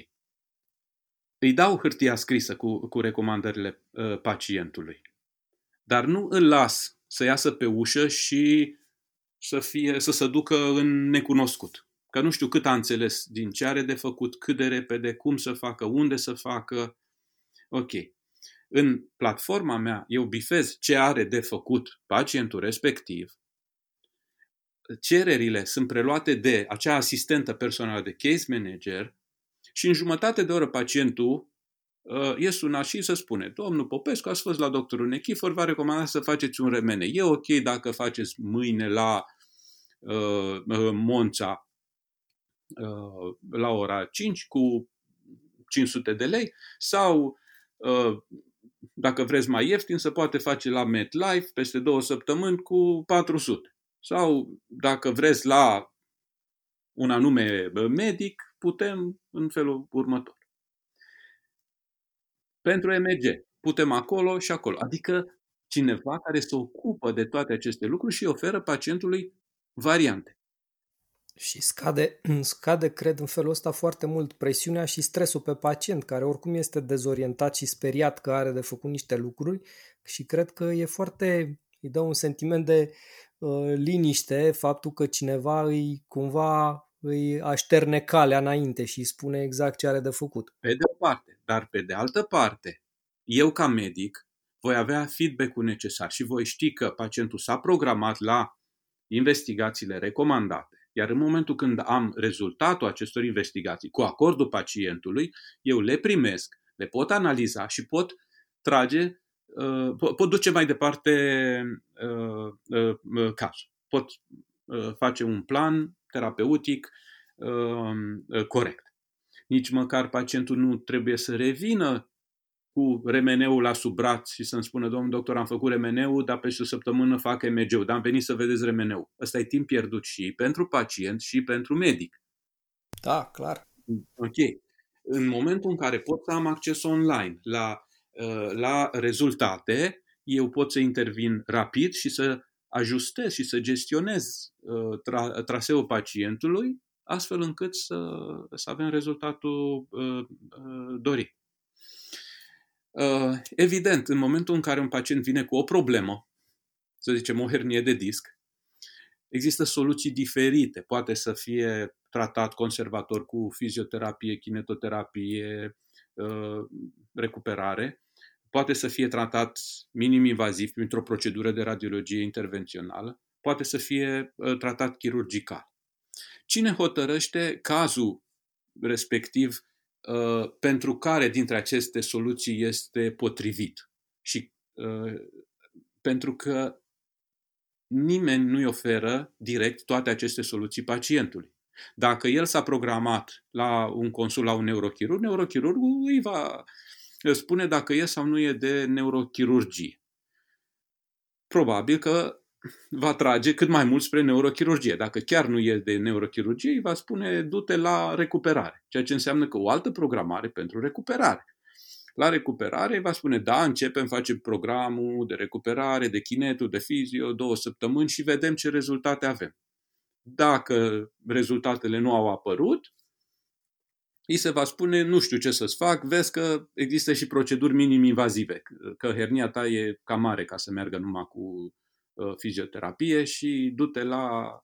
Îi dau hârtia scrisă cu, cu recomandările uh, pacientului. Dar nu îl las să iasă pe ușă și să, fie, să se ducă în necunoscut. Că nu știu cât a înțeles din ce are de făcut, cât de repede, cum să facă, unde să facă. Ok în platforma mea eu bifez ce are de făcut pacientul respectiv, cererile sunt preluate de acea asistentă personală de case manager și în jumătate de oră pacientul uh, e sunat și să spune, domnul Popescu, ați fost la doctorul Nechifor, v-a recomandat să faceți un remene. E ok dacă faceți mâine la uh, uh Monța uh, la ora 5 cu 500 de lei sau uh, dacă vreți mai ieftin, se poate face la MetLife peste două săptămâni cu 400. Sau dacă vreți la un anume medic, putem în felul următor. Pentru MG, putem acolo și acolo. Adică cineva care se ocupă de toate aceste lucruri și oferă pacientului variante. Și scade, *clears throat* scade, cred, în felul ăsta foarte mult presiunea și stresul pe pacient, care oricum este dezorientat și speriat că are de făcut niște lucruri și cred că e foarte, îi dă un sentiment de uh, liniște faptul că cineva îi cumva îi așterne calea înainte și îi spune exact ce are de făcut. Pe de o parte, dar pe de altă parte, eu ca medic voi avea feedback-ul necesar și voi ști că pacientul s-a programat la investigațiile recomandate iar în momentul când am rezultatul acestor investigații cu acordul pacientului, eu le primesc, le pot analiza și pot trage, uh, pot duce mai departe uh, uh, cazul. Pot face un plan terapeutic corect. Nici măcar pacientul nu trebuie să revină cu remeneul la sub braț și să-mi spună, domnul doctor, am făcut remeneul, dar peste o săptămână fac EMG-ul, dar am venit să vedeți remeneul. Ăsta e timp pierdut și pentru pacient și pentru medic. Da, clar. Ok. În momentul în care pot să am acces online la, uh, la rezultate, eu pot să intervin rapid și să ajustez și să gestionez uh, tra- traseul pacientului astfel încât să, să avem rezultatul uh, dorit. Uh, evident, în momentul în care un pacient vine cu o problemă, să zicem o hernie de disc, există soluții diferite. Poate să fie tratat conservator cu fizioterapie, kinetoterapie, uh, recuperare. Poate să fie tratat minim-invaziv printr-o procedură de radiologie intervențională. Poate să fie uh, tratat chirurgical. Cine hotărăște cazul respectiv Uh, pentru care dintre aceste soluții este potrivit. Și uh, pentru că nimeni nu-i oferă direct toate aceste soluții pacientului. Dacă el s-a programat la un consult la un neurochirurg, neurochirurgul îi va spune dacă e sau nu e de neurochirurgie. Probabil că va trage cât mai mult spre neurochirurgie. Dacă chiar nu e de neurochirurgie, îi va spune du-te la recuperare, ceea ce înseamnă că o altă programare pentru recuperare. La recuperare va spune, da, începem, facem programul de recuperare, de chinetul, de fizio, două săptămâni și vedem ce rezultate avem. Dacă rezultatele nu au apărut, îi se va spune, nu știu ce să-ți fac, vezi că există și proceduri minim-invazive, că hernia ta e cam mare ca să meargă numai cu uh, fizioterapie și du-te la,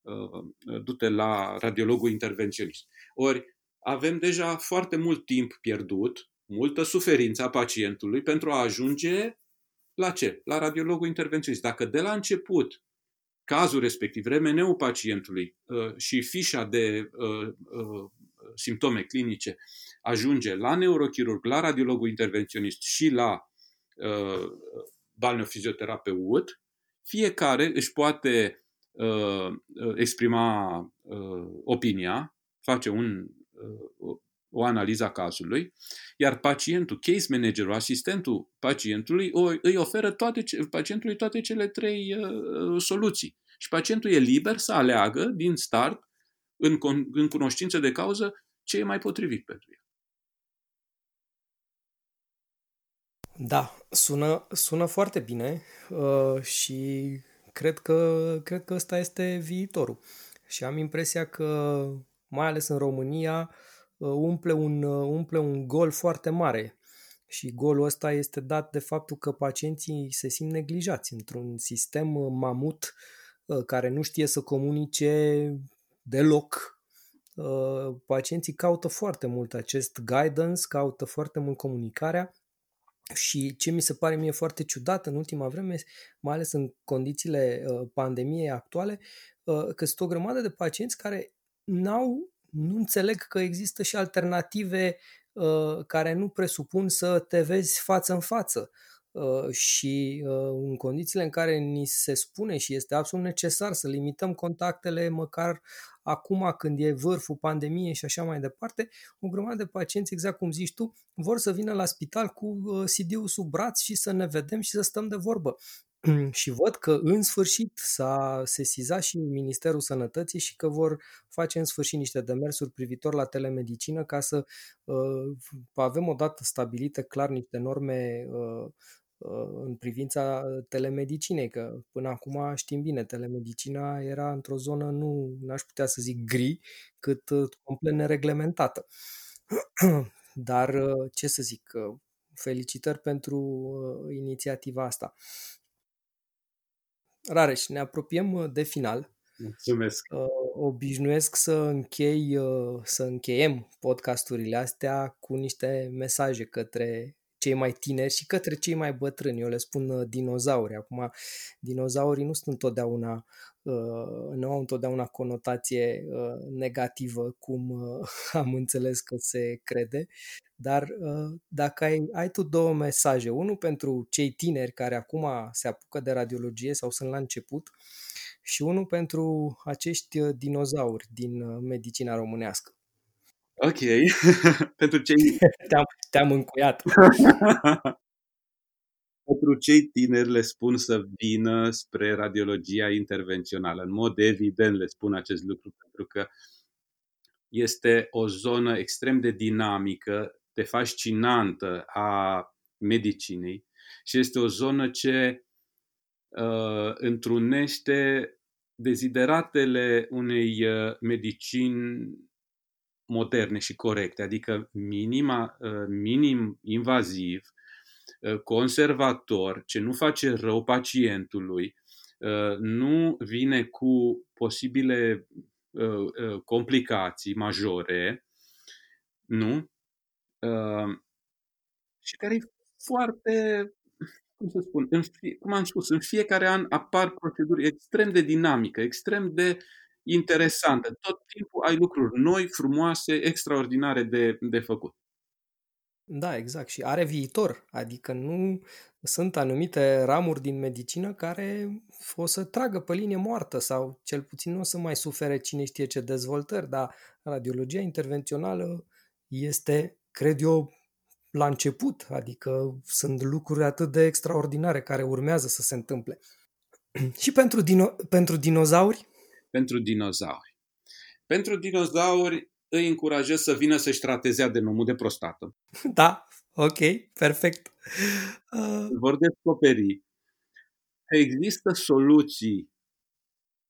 uh, du-te la radiologul intervenționist. Ori avem deja foarte mult timp pierdut, multă suferință a pacientului pentru a ajunge la ce? La radiologul intervenționist. Dacă de la început cazul respectiv, remeneu pacientului uh, și fișa de uh, uh, simptome clinice ajunge la neurochirurg, la radiologul intervenționist și la uh, balneofizioterapeut, fiecare își poate uh, exprima uh, opinia, face un, uh, o analiză a cazului, iar pacientul, case managerul, asistentul pacientului, o, îi oferă toate, pacientului toate cele trei uh, soluții. Și pacientul e liber să aleagă din start în, în cunoștință de cauză ce e mai potrivit pentru el. Da, sună, sună foarte bine uh, și cred că, cred că ăsta este viitorul. Și am impresia că, mai ales în România, uh, umple un, uh, umple un gol foarte mare. Și golul ăsta este dat de faptul că pacienții se simt neglijați într-un sistem mamut uh, care nu știe să comunice deloc Uh, pacienții caută foarte mult acest guidance, caută foarte mult comunicarea și ce mi se pare mie foarte ciudat în ultima vreme, mai ales în condițiile uh, pandemiei actuale, uh, că sunt o grămadă de pacienți care n-au, nu înțeleg că există și alternative care nu presupun să te vezi față în față. și în condițiile în care ni se spune și este absolut necesar să limităm contactele măcar acum când e vârful pandemiei și așa mai departe, o grămadă de pacienți, exact cum zici tu, vor să vină la spital cu uh, CD-ul sub braț și să ne vedem și să stăm de vorbă. *clears throat* și văd că în sfârșit s-a sesizat și Ministerul Sănătății și că vor face în sfârșit niște demersuri privitor la telemedicină ca să uh, avem odată stabilite clar niște norme uh, Uh, în privința telemedicinei, că până acum știm bine, telemedicina era într-o zonă, nu aș putea să zic gri, cât uh, complet nereglementată. *clears throat* Dar uh, ce să zic, felicitări pentru inițiativa asta. Rareș, ne apropiem de final. Mulțumesc. Obișnuiesc să închei, să încheiem podcasturile astea cu niște mesaje către cei mai tineri și către cei mai bătrâni. Eu le spun uh, dinozauri. Acum, dinozaurii nu sunt întotdeauna uh, nu au întotdeauna conotație uh, negativă, cum *laughs* am înțeles că se crede, dar dacă ai, ai tu două mesaje, unul pentru cei tineri care acum se apucă de radiologie sau sunt la început și unul pentru acești dinozauri din medicina românească. Ok. *laughs* Pentru cei... *laughs* te-am, te-am încuiat. *laughs* Pentru cei tineri le spun să vină spre radiologia intervențională. În mod evident le spun acest lucru pentru că este o zonă extrem de dinamică, de fascinantă a medicinei și este o zonă ce uh, întrunește dezideratele unei uh, medicini moderne și corecte, adică minima, uh, minim invaziv, uh, conservator, ce nu face rău pacientului, uh, nu vine cu posibile complicații majore, nu? Și care e foarte, cum să spun, în fie, cum am spus, în fiecare an apar proceduri extrem de dinamică, extrem de interesantă. Tot timpul ai lucruri noi, frumoase, extraordinare de, de făcut. Da, exact. Și are viitor. Adică nu sunt anumite ramuri din medicină care o să tragă pe linie moartă sau cel puțin nu o să mai sufere cine știe ce dezvoltări, dar radiologia intervențională este, cred eu, la început. Adică sunt lucruri atât de extraordinare care urmează să se întâmple. *clears throat* Și pentru, dino- pentru dinozauri? Pentru dinozauri. Pentru dinozauri îi încurajez să vină să-și trateze adenomul de prostată. *laughs* Da, ok, perfect. Uh... Vor descoperi că există soluții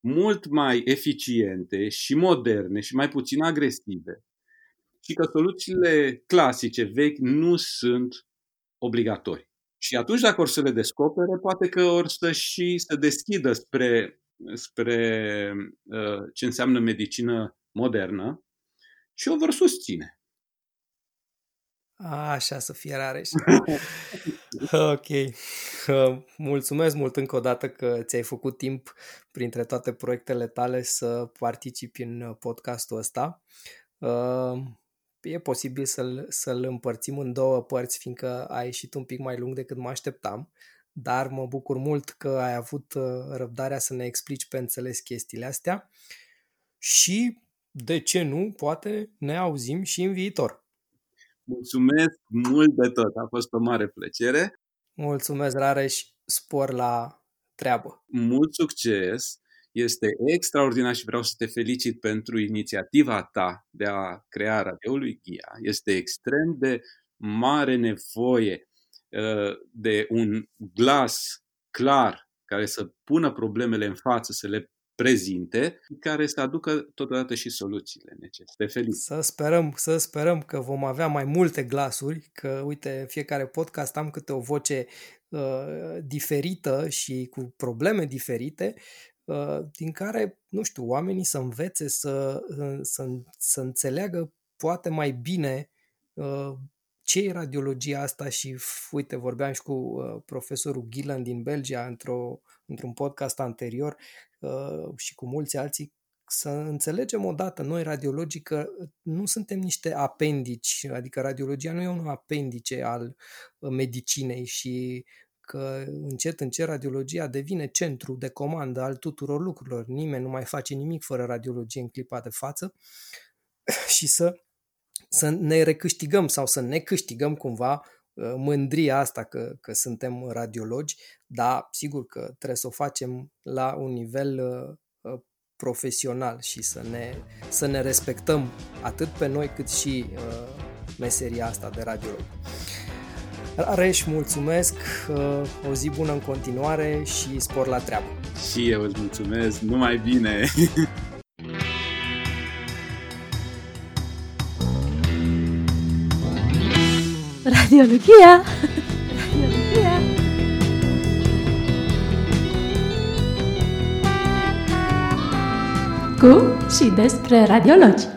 mult mai eficiente și moderne și mai puțin agresive și că soluțiile clasice, vechi, nu sunt obligatorii. Și atunci, dacă or să le descopere, poate că or să și să deschidă spre, spre uh, ce înseamnă medicină modernă și o vor susține. A, așa să fie Rareș. *laughs* ok. Mulțumesc mult încă o dată că ți-ai făcut timp printre toate proiectele tale să participi în podcastul ăsta. E posibil să-l, să-l împărțim în două părți, fiindcă a ieșit un pic mai lung decât mă așteptam, dar mă bucur mult că ai avut uh, răbdarea să ne explici pe înțeles chestiile astea și, de ce nu, poate ne auzim și în viitor. Mulțumesc mult de tot, a fost o mare plăcere. Mulțumesc, Rareș, spor la treabă. Mult succes! Este extraordinar și vreau să te felicit pentru inițiativa ta de a crea radioului Ghia. Este extrem de mare nevoie uh, de un glas clar care să pună problemele în față, să le prezinte, care să aducă totodată și soluțiile necesare. Te felicit. Să sperăm, să sperăm că vom avea mai multe glasuri, că uite, fiecare podcast am câte o voce uh, diferită și cu probleme diferite, uh, din care, nu știu, oamenii să învețe să, uh, să, să înțeleagă poate mai bine uh, ce e radiologia asta? Și, uite, vorbeam și cu uh, profesorul Gillan din Belgia într-o, într-un podcast anterior uh, și cu mulți alții, să înțelegem odată, noi radiologii, că nu suntem niște apendici, adică radiologia nu e un apendice al uh, medicinei și că încet, încet radiologia devine centru de comandă al tuturor lucrurilor. Nimeni nu mai face nimic fără radiologie în clipa de față. *coughs* Și să să ne recâștigăm sau să ne câștigăm cumva uh, mândria asta că, că suntem radiologi, dar sigur că trebuie să o facem la un nivel uh, uh, profesional și să ne, să ne respectăm atât pe noi cât și uh, meseria asta de radiolog. Rareș, mulțumesc, uh, o zi bună în continuare și spor la treabă. Și eu îți mulțumesc, numai bine! *laughs* Radiologia! Radiologia! Cu și despre radiologi.